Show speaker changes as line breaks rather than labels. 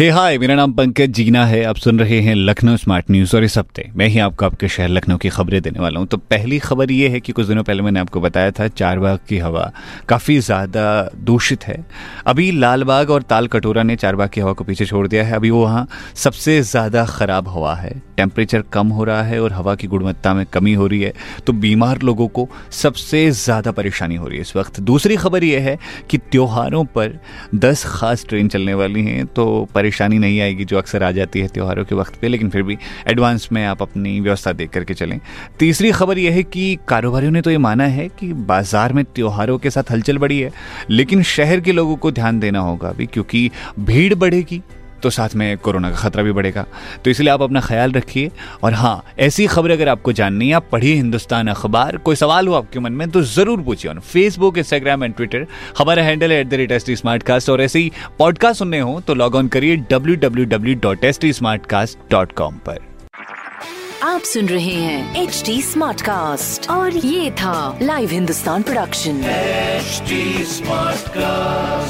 hey hi मेरा नाम पंकज जीना है। आप सुन रहे हैं लखनऊ स्मार्ट न्यूज़ और इस हफ़्ते मैं ही आपको आपके शहर लखनऊ की खबरें देने वाला हूँ। तो पहली खबर ये है कि कुछ दिनों पहले मैंने आपको बताया था, चारबाग की हवा काफ़ी ज़्यादा दूषित है। अभी लालबाग और ताल कटोरा ने चारबाग की हवा को पीछे छोड़ दिया है। अभी वो वहाँ सबसे ज़्यादा ख़राब हवा है। टेम्परेचर कम हो रहा है और हवा की गुणवत्ता में कमी हो रही है। तो बीमार लोगों को सबसे ज़्यादा परेशानी हो रही है इस वक्त। दूसरी खबर यह है कि त्योहारों पर दस खास ट्रेन चलने वाली हैं। तो परेशानी नहीं आएगी जो अक्सर आ जाती है त्योहारों के वक्त पे, लेकिन फिर भी एडवांस में आप अपनी व्यवस्था देख करके चलें। तीसरी खबर यह है कि कारोबारियों ने तो ये माना है कि बाज़ार में त्योहारों के साथ हलचल बढ़ी है, लेकिन शहर के लोगों को ध्यान देना होगा अभी, क्योंकि भीड़ बढ़ेगी। तो साथ में कोरोना का खतरा भी बढ़ेगा। तो इसलिए आप अपना ख्याल रखिए। और हाँ ऐसी खबर अगर आपको जाननी है आप पढ़िए हिंदुस्तान अखबार। कोई सवाल हो आपके मन में तो ज़रूर पूछिए। On Facebook Instagram and Twitter हमारा हैंडल है at the rate S T smart cast और ऐसे ही पॉडकास्ट सुनने हो तो लॉग ऑन करिए W W W dot S T smart cast dot com पर।
आप सुन रहे हैं एच डी स्मार्ट कास्ट और ये था live Hindustan production
smart cast